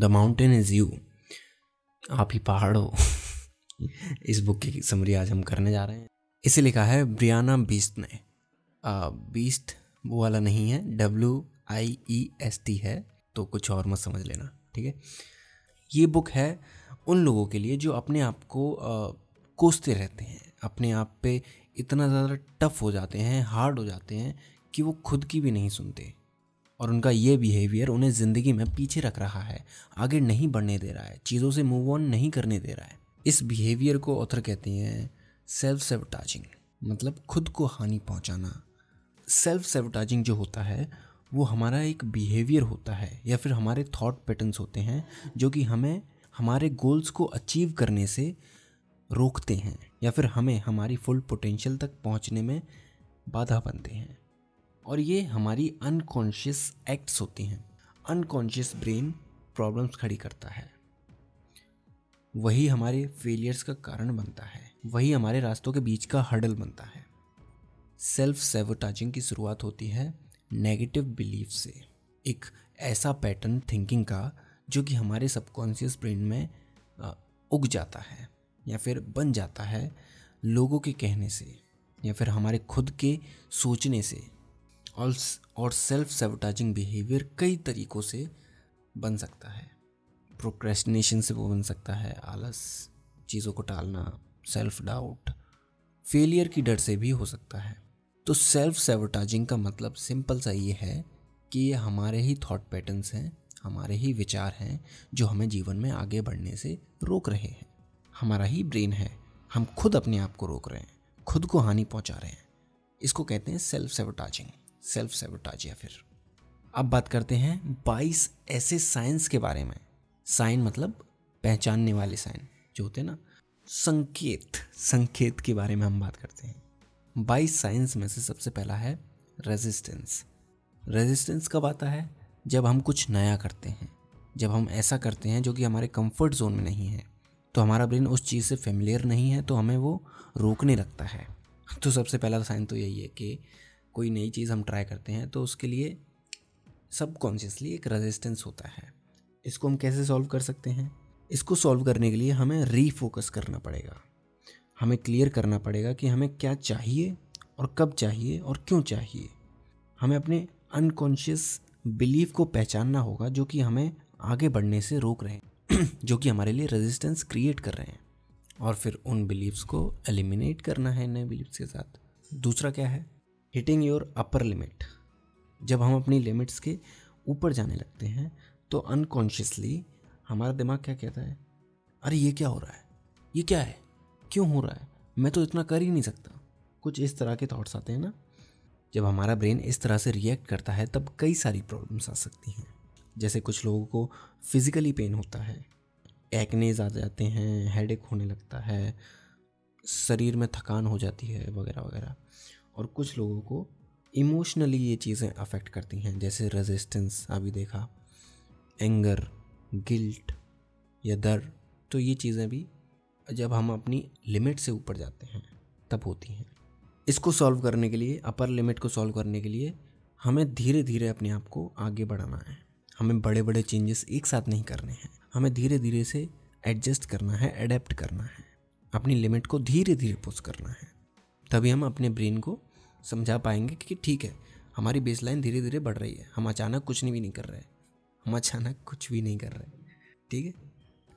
The mountain is you आप ही पहाड़ हो। इस बुक की समरी आज हम करने जा रहे हैं। इसे लिखा है ब्रियाना बीस्ट ने। बीस्ट वो वाला नहीं है। W I E S T है। तो कुछ और मत समझ लेना, ठीक है? ये बुक है उन लोगों के लिए जो अपने आप को कोसते रहते हैं। अपने आप पे इतना ज़्यादा टफ हो जाते हैं हार्ड हो जाते हैं कि वो खुद की भी नहीं सुनते। और उनका ये बिहेवियर उन्हें ज़िंदगी में पीछे रख रहा है, आगे नहीं बढ़ने दे रहा है, चीज़ों से मूव ऑन नहीं करने दे रहा है। इस बिहेवियर को ऑथर कहते हैं सेल्फ सेवटाजिंग मतलब खुद को हानि पहुंचाना। सेल्फ सेवटाजिंग जो होता है, वो हमारा एक बिहेवियर होता है, या फिर हमारे थॉट पैटर्न्स होते हैं, जो कि हमें हमारे गोल्स को अचीव करने से रोकते हैं, या फिर हमें हमारी फुल पोटेंशियल तक पहुँचने में बाधा बनते हैं। और ये हमारी अनकॉन्शियस एक्ट्स होती हैं। अनकॉन्शियस ब्रेन प्रॉब्लम्स खड़ी करता है। वही हमारे फेलियर्स का कारण बनता है। वही हमारे रास्तों के बीच का हडल बनता है। सेल्फ सेवोटाजिंग की शुरुआत होती है नेगेटिव बिलीफ से। एक ऐसा पैटर्न थिंकिंग का जो कि हमारे सबकॉन्शियस ब्रेन में उग जाता है या फिर बन जाता है लोगों के कहने से या फिर हमारे खुद के सोचने से। और सेल्फ सेवटाजिंग बिहेवियर कई तरीक़ों से बन सकता है। प्रोक्रेस्टिनेशन से वो बन सकता है, आलस, चीज़ों को टालना सेल्फ डाउट फेलियर की डर से भी हो सकता है। तो सेल्फ सेवटाजिंग का मतलब सिंपल सा ये है कि ये हमारे ही थॉट पैटर्न्स हैं, हमारे ही विचार हैं, जो हमें जीवन में आगे बढ़ने से रोक रहे हैं। हमारा ही ब्रेन है, हम खुद अपने आप को रोक रहे हैं, खुद को हानि पहुँचा रहे हैं। इसको कहते हैं सेल्फ सेवटाजिंग सेल्फ सेवटाज या फिर। अब बात करते हैं 22 ऐसे साइंस के बारे में। साइन मतलब पहचानने वाले साइन, जो होते हैं ना, संकेत संकेत के बारे में हम बात करते हैं। बाईस साइंस में से सबसे पहला है रेजिस्टेंस रेजिस्टेंस कब आता है? जब हम कुछ नया करते हैं। जब हम ऐसा करते हैं जो कि हमारे कंफर्ट जोन में नहीं है। तो हमारा ब्रेन उस चीज़ से फेमिलियर नहीं है तो हमें वो रोकने लगता है। तो सबसे पहला साइन तो यही है कि कोई नई चीज़ हम ट्राई करते हैं तो उसके लिए सबकॉन्शियसली एक रेजिस्टेंस होता है। इसको हम कैसे सॉल्व कर सकते हैं? इसको सॉल्व करने के लिए हमें रीफोकस करना पड़ेगा। हमें क्लियर करना पड़ेगा कि हमें क्या चाहिए और कब चाहिए और क्यों चाहिए। हमें अपने अनकॉन्शियस बिलीव को पहचानना होगा, जो कि हमें आगे बढ़ने से रोक रहे हैं, जो कि हमारे लिए रेजिस्टेंस क्रिएट कर रहे हैं। और फिर उन बिलीव्स को एलिमिनेट करना है नए बिलीव्स के साथ। दूसरा क्या है? हिटिंग योर अपर लिमिट जब हम अपनी लिमिट्स के ऊपर जाने लगते हैं तो अनकॉन्शियसली हमारा दिमाग क्या कहता है? अरे, ये क्या हो रहा है? ये क्या है? क्यों हो रहा है? मैं तो इतना कर ही नहीं सकता। कुछ इस तरह के थॉट्स आते हैं ना। जब हमारा ब्रेन इस तरह से रिएक्ट करता है, तब कई सारी प्रॉब्लम्स आ सकती हैं। जैसे कुछ लोगों को फिज़िकली पेन होता है। एक्नेज आ जाते हैं हेडेक होने लगता है। शरीर में थकान हो जाती है, वगैरह वगैरह। और कुछ लोगों को इमोशनली ये चीज़ें अफेक्ट करती हैं, जैसे रेजिस्टेंस अभी देखा एंगर गिल्ट या दर्द तो ये चीज़ें भी जब हम अपनी लिमिट से ऊपर जाते हैं, तब होती हैं। इसको सॉल्व करने के लिए अपर लिमिट को सॉल्व करने के लिए हमें धीरे धीरे अपने आप को आगे बढ़ाना है। हमें बड़े बड़े चेंजेस एक साथ नहीं करने हैं। हमें धीरे धीरे से एडजस्ट करना है अडेप्ट करना है। अपनी लिमिट को धीरे धीरे पुश करना है। तभी हम अपने ब्रेन को समझा पाएँगे कि ठीक है, हमारी बेस लाइन धीरे धीरे बढ़ रही है। हम अचानक कुछ नहीं भी नहीं कर रहे हम अचानक कुछ भी नहीं कर रहे ठीक है?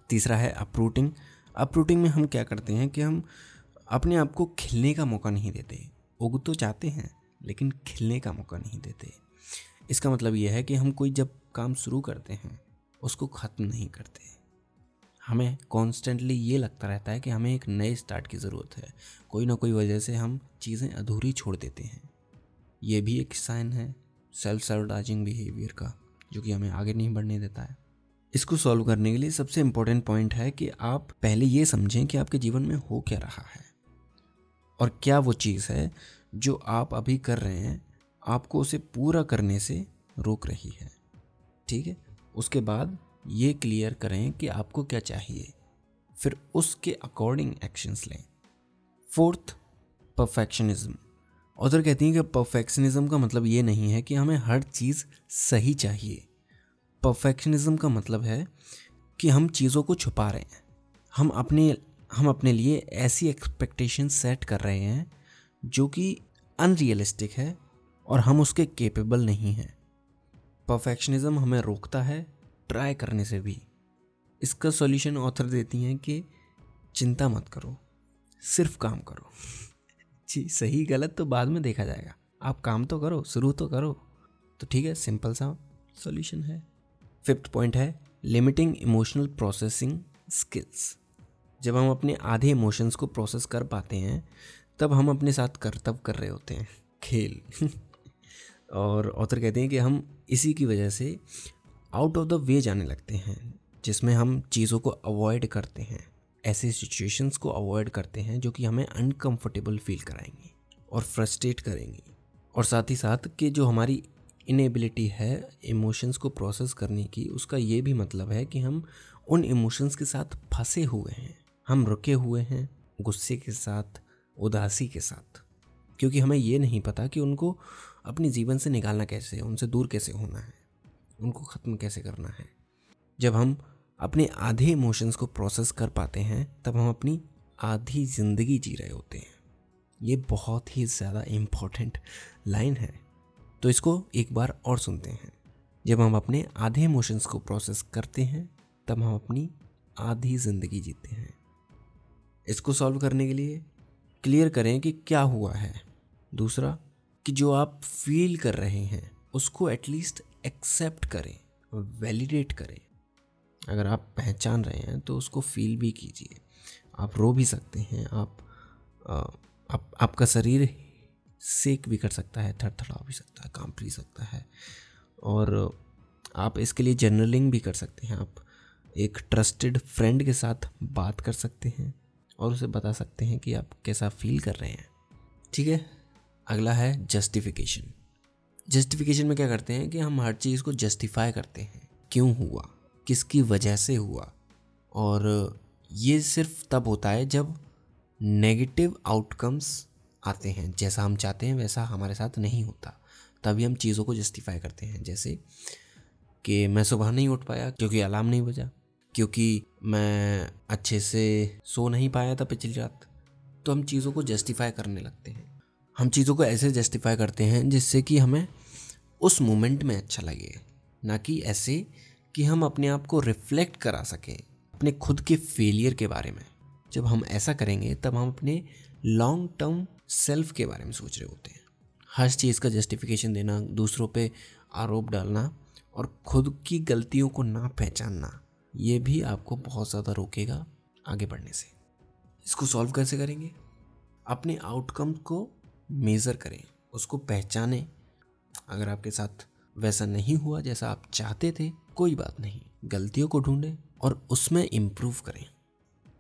तीसरा है अप्रूटिंग अप्रूटिंग में हम क्या करते हैं कि हम अपने आप को खिलने का मौका नहीं देते। उग तो चाहते हैं, लेकिन खिलने का मौका नहीं देते। इसका मतलब यह है कि हम कोई जब काम शुरू करते हैं, उसको ख़त्म नहीं करते। हमें कॉन्स्टेंटली ये लगता रहता है कि हमें एक नए स्टार्ट की ज़रूरत है। कोई ना कोई वजह से हम चीज़ें अधूरी छोड़ देते हैं। ये भी एक साइन है सेल्फ सर्वटाइजिंग बिहेवियर का, जो कि हमें आगे नहीं बढ़ने देता है। इसको सॉल्व करने के लिए सबसे इम्पोर्टेंट पॉइंट है कि आप पहले ये समझें कि आपके जीवन में हो क्या रहा है। और क्या वो चीज़ है जो आप अभी कर रहे हैं, आपको उसे पूरा करने से रोक रही है। ठीक है? उसके बाद ये क्लियर करें कि आपको क्या चाहिए। फिर उसके अकॉर्डिंग एक्शंस लें। फोर्थ परफेक्शनिज्म उधर कहती हैं कि परफेक्शनिज्म का मतलब ये नहीं है कि हमें हर चीज़ सही चाहिए। परफेक्शनिज्म का मतलब है कि हम चीज़ों को छुपा रहे हैं। हम अपने हम अपने लिए ऐसी एक्सपेक्टेशन सेट कर रहे हैं जो कि अनरियलिस्टिक है और हम उसके केपेबल नहीं हैं। परफेक्शनिज्म हमें रोकता है ट्राई करने से भी इसका सॉल्यूशन ऑथर देती हैं कि चिंता मत करो, सिर्फ़ काम करो। जी, सही गलत तो बाद में देखा जाएगा। आप काम तो करो, शुरू तो करो। तो ठीक है, सिंपल सा सॉल्यूशन है। फिफ्थ पॉइंट है, लिमिटिंग इमोशनल प्रोसेसिंग स्किल्स। जब हम अपने आधे इमोशंस को प्रोसेस कर पाते हैं, तब हम अपने साथ कर्तव्य कर रहे होते हैं, खेल। और ऑथर कहते हैं कि हम इसी की वजह से आउट ऑफ़ द वे जाने लगते हैं, जिसमें हम चीज़ों को अवॉइड करते हैं, ऐसे सिचुएशंस को अवॉइड करते हैं जो कि हमें अनकंफर्टेबल फील कराएँगे और फ्रस्ट्रेट करेंगी। और साथ ही साथ कि जो हमारी इनेबिलिटी है इमोशंस को प्रोसेस करने की, उसका ये भी मतलब है कि हम उन इमोशंस के साथ फंसे हुए हैं। हम रुके हुए हैं गुस्से के साथ, उदासी के साथ। क्योंकि हमें ये नहीं पता कि उनको अपने जीवन से निकालना कैसे है, उनसे दूर कैसे होना है। उनको ख़त्म कैसे करना है? जब हम अपने आधे इमोशंस को प्रोसेस कर पाते हैं, तब हम अपनी आधी ज़िंदगी जी रहे होते हैं। ये बहुत ही ज़्यादा इंपॉर्टेंट लाइन है। तो इसको एक बार और सुनते हैं। जब हम अपने आधे इमोशंस को प्रोसेस करते हैं, तब हम अपनी आधी ज़िंदगी जीते हैं। इसको सॉल्व करने के लिए क्लियर करें कि क्या हुआ है। दूसरा, कि जो आप फील कर रहे हैं, उसको एटलीस्ट एक्सेप्ट करें वैलिडेट करें। अगर आप पहचान रहे हैं तो उसको फील भी कीजिए। आप रो भी सकते हैं आप, आप आपका शरीर सेक भी कर सकता है थरथरा भी सकता है काँप भी सकता है। और आप इसके लिए जर्नलिंग भी कर सकते हैं। आप एक ट्रस्टेड फ्रेंड के साथ बात कर सकते हैं और उसे बता सकते हैं कि आप कैसा फील कर रहे हैं। ठीक है? अगला है जस्टिफिकेशन जस्टिफिकेशन में क्या करते हैं कि हम हर चीज़ को जस्टिफाई करते हैं। क्यों हुआ? किसकी वजह से हुआ? और ये सिर्फ़ तब होता है जब नेगेटिव आउटकम्स आते हैं। जैसा हम चाहते हैं, वैसा हमारे साथ नहीं होता। तभी हम चीज़ों को जस्टिफाई करते हैं। जैसे कि मैं सुबह नहीं उठ पाया क्योंकि अलार्म नहीं बजा, क्योंकि मैं अच्छे से सो नहीं पाया था पिछली रात तो हम चीज़ों को जस्टिफाई करने लगते हैं। हम चीज़ों को ऐसे जस्टिफाई करते हैं जिससे कि हमें उस मोमेंट में अच्छा लगे, ना कि ऐसे कि हम अपने आप को रिफ्लेक्ट करा सकें अपने खुद के फेलियर के बारे में। जब हम ऐसा करेंगे, तब हम अपने लॉन्ग टर्म सेल्फ के बारे में सोच रहे होते हैं। हर चीज़ का जस्टिफिकेशन देना, दूसरों पे आरोप डालना और खुद की गलतियों को ना पहचानना, ये भी आपको बहुत ज़्यादा रोकेगा आगे बढ़ने से। इसको सॉल्व कैसे करेंगे? अपने आउटकम को मेज़र करें, उसको पहचानें। अगर आपके साथ वैसा नहीं हुआ जैसा आप चाहते थे, कोई बात नहीं। गलतियों को ढूंढें और उसमें इम्प्रूव करें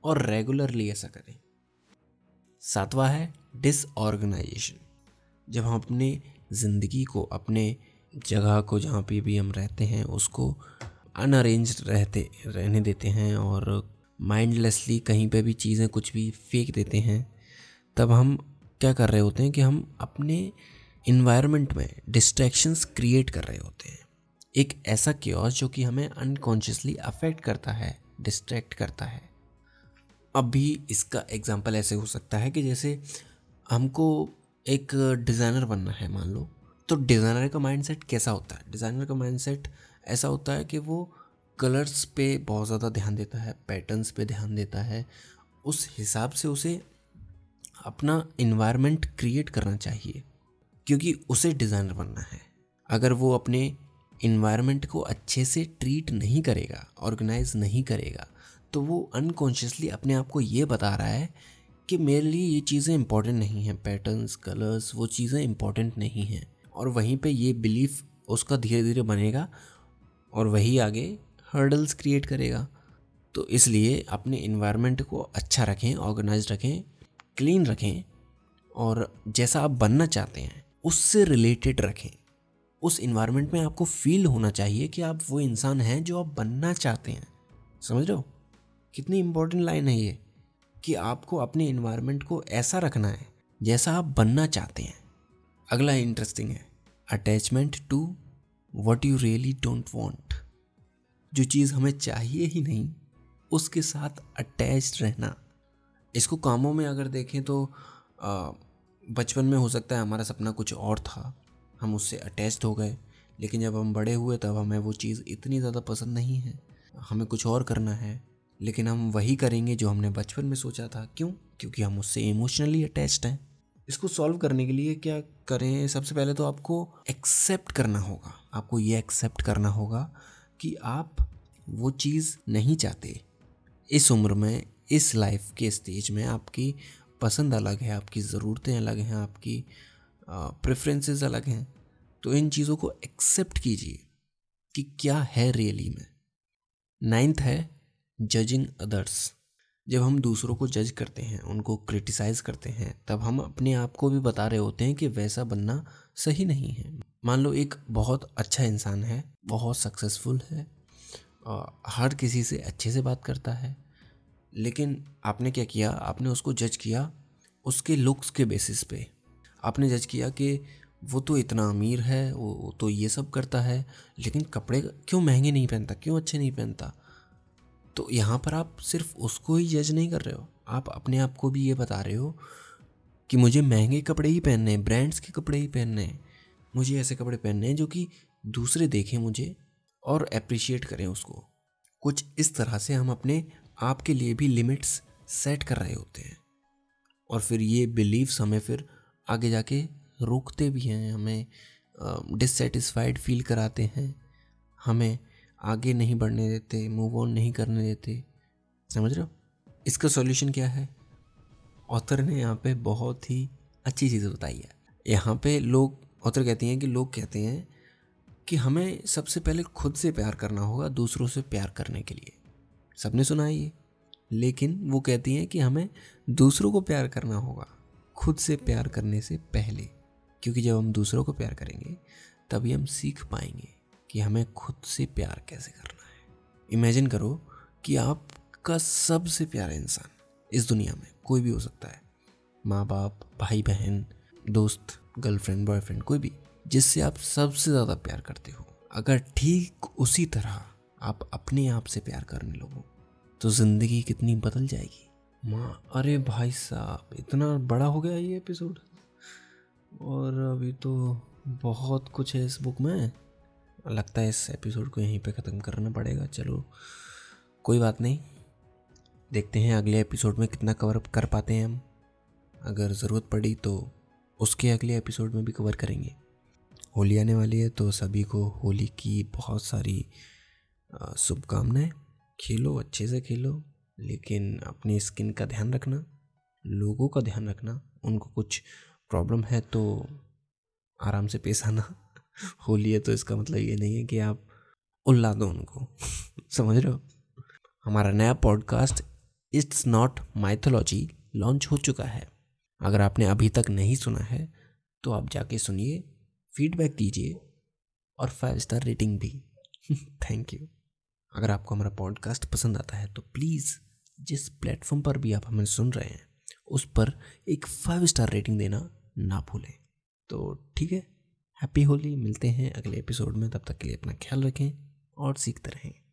और रेगुलरली ऐसा करें। सातवां है डिसऑर्गेनाइजेशन जब हम अपने ज़िंदगी को, अपने जगह को जहाँ पे भी हम रहते हैं, उसको अनअरेंज रहते, रहने देते हैं और माइंडलेसली कहीं पे भी चीज़ें कुछ भी फेंक देते हैं, तब हम क्या कर रहे होते हैं कि हम अपने इन्वायरमेंट में डिस्ट्रैक्शंस क्रिएट कर रहे होते हैं। एक ऐसा क्योस जो कि हमें अनकॉन्शियसली अफेक्ट करता है डिस्ट्रैक्ट करता है। अब भी इसका एग्जांपल ऐसे हो सकता है कि जैसे हमको एक डिज़ाइनर बनना है, मान लो। तो डिज़ाइनर का माइंडसेट कैसा होता है? डिज़ाइनर का माइंडसेट ऐसा होता है कि वो कलर्स पे बहुत ज़्यादा ध्यान देता है पैटर्न्स पे ध्यान देता है। उस हिसाब से उसे अपना इन्वायरमेंट क्रिएट करना चाहिए, क्योंकि उसे डिज़ाइनर बनना है। अगर वो अपने इन्वायरमेंट को अच्छे से ट्रीट नहीं करेगा ऑर्गेनाइज नहीं करेगा तो वो अनकॉन्शियसली अपने आप को ये बता रहा है कि मेरे लिए ये चीज़ें इंपॉर्टेंट नहीं हैं पैटर्न्स कलर्स वो चीज़ें इंपॉर्टेंट नहीं हैं। और वहीं पे ये बिलीफ उसका धीरे धीरे बनेगा और वही आगे हर्डल्स क्रिएट करेगा। तो इसलिए अपने इन्वायरमेंट को अच्छा रखें ऑर्गेनाइज रखें क्लीन रखें और जैसा आप बनना चाहते हैं, उससे रिलेटेड रखें। उस इन्वायरमेंट में आपको फील होना चाहिए कि आप वो इंसान हैं जो आप बनना चाहते हैं। समझ हो? कितनी इंपॉर्टेंट लाइन है ये कि आपको अपने इन्वायरमेंट को ऐसा रखना है जैसा आप बनना चाहते हैं। अगला इंटरेस्टिंग है attachment to what you really don't want जो चीज़ हमें चाहिए ही नहीं, उसके साथ अटैच रहना। इसको कामों में अगर देखें तो बचपन में हो सकता है हमारा सपना कुछ और था। हम उससे अटैच्ड हो गए, लेकिन जब हम बड़े हुए तब हमें वो चीज़ इतनी ज़्यादा पसंद नहीं है। हमें कुछ और करना है, लेकिन हम वही करेंगे जो हमने बचपन में सोचा था। क्यों? क्योंकि हम उससे इमोशनली अटैच्ड हैं। इसको सॉल्व करने के लिए क्या करें? सबसे पहले तो आपको एक्सेप्ट करना होगा। आपको ये एक्सेप्ट करना होगा कि आप वो चीज़ नहीं चाहते। इस उम्र में इस लाइफ के स्टेज में आपकी पसंद अलग है, आपकी ज़रूरतें अलग हैं, आपकी प्रेफरेंसेस अलग हैं तो इन चीज़ों को एक्सेप्ट कीजिए कि क्या है रियली में। नाइन्थ है जजिंग अदर्स जब हम दूसरों को जज करते हैं, उनको क्रिटिसाइज करते हैं, तब हम अपने आप को भी बता रहे होते हैं कि वैसा बनना सही नहीं है। मान लो एक बहुत अच्छा इंसान है, बहुत सक्सेसफुल है हर किसी से अच्छे से बात करता है लेकिन आपने क्या किया? आपने उसको जज किया उसके लुक्स के बेसिस पे। आपने जज किया कि वो तो इतना अमीर है, वो तो ये सब करता है, लेकिन कपड़े क्यों महँगे नहीं पहनता? क्यों अच्छे नहीं पहनता? तो यहाँ पर आप सिर्फ़ उसको ही जज नहीं कर रहे हो। आप अपने आप को भी ये बता रहे हो कि मुझे महँगे कपड़े ही पहनने हैं ब्रांड्स के कपड़े ही पहनने हैं। मुझे ऐसे कपड़े पहनने हैं जो कि दूसरे देखें मुझे और अप्रिशिएट करें उसको। कुछ इस तरह से हम अपने आप के लिए भी लिमिट्स सेट कर रहे होते हैं। और फिर ये बिलीव्स हमें फिर आगे जाके रोकते भी हैं, हमें डिससेटिस्फाइड फील कराते हैं। हमें आगे नहीं बढ़ने देते मूव ऑन नहीं करने देते। समझ रहे हो? इसका सॉल्यूशन क्या है? ऑथर ने यहाँ पे बहुत ही अच्छी चीज़ बताई है। यहाँ पे लोग ऑथर कहती हैं कि लोग कहते हैं कि हमें सबसे पहले खुद से प्यार करना होगा, दूसरों से प्यार करने के लिए। सबने सुना है ये। लेकिन वो कहती हैं कि हमें दूसरों को प्यार करना होगा, खुद से प्यार करने से पहले। क्योंकि जब हम दूसरों को प्यार करेंगे, तभी हम सीख पाएँगे कि हमें खुद से प्यार कैसे करना है। इमेजिन करो कि आपका सबसे प्यारा इंसान इस दुनिया में कोई भी हो सकता है। माँ बाप भाई बहन दोस्त गर्लफ्रेंड बॉयफ्रेंड कोई भी, जिससे आप सबसे ज़्यादा प्यार करते हो। अगर ठीक उसी तरह आप अपने आप से प्यार करने लगो तो ज़िंदगी कितनी बदल जाएगी। माँ, अरे भाई साहब, इतना बड़ा हो गया ये एपिसोड और अभी तो बहुत कुछ है इस बुक में। लगता है इस एपिसोड को यहीं पे ख़त्म करना पड़ेगा। चलो, कोई बात नहीं। देखते हैं अगले एपिसोड में कितना कवर अप कर पाते हैं हम। अगर ज़रूरत पड़ी तो उसके अगले एपिसोड में भी कवर करेंगे। होली आने वाली है तो सभी को होली की बहुत सारी शुभकामनाएँ। खेलो, अच्छे से खेलो, लेकिन अपनी स्किन का ध्यान रखना, लोगों का ध्यान रखना, उनको कुछ प्रॉब्लम है तो आराम से पेश आना। होली है तो इसका मतलब ये नहीं है कि आप उल्ला दो उनको। समझ रहे हो? हमारा नया podcast it's not mythology launch हो चुका है। अगर आपने अभी तक नहीं सुना है तो आप जाके सुनिए फीडबैक दीजिए, और फाइव स्टार रेटिंग भी। थैंक यू अगर आपको हमारा पॉडकास्ट पसंद आता है तो प्लीज़ जिस प्लेटफॉर्म पर भी आप हमें सुन रहे हैं, उस पर एक फाइव स्टार रेटिंग देना ना भूलें। तो ठीक है हैप्पी होली, मिलते हैं अगले एपिसोड में, तब तक के लिए अपना ख्याल रखें और सीखते रहें।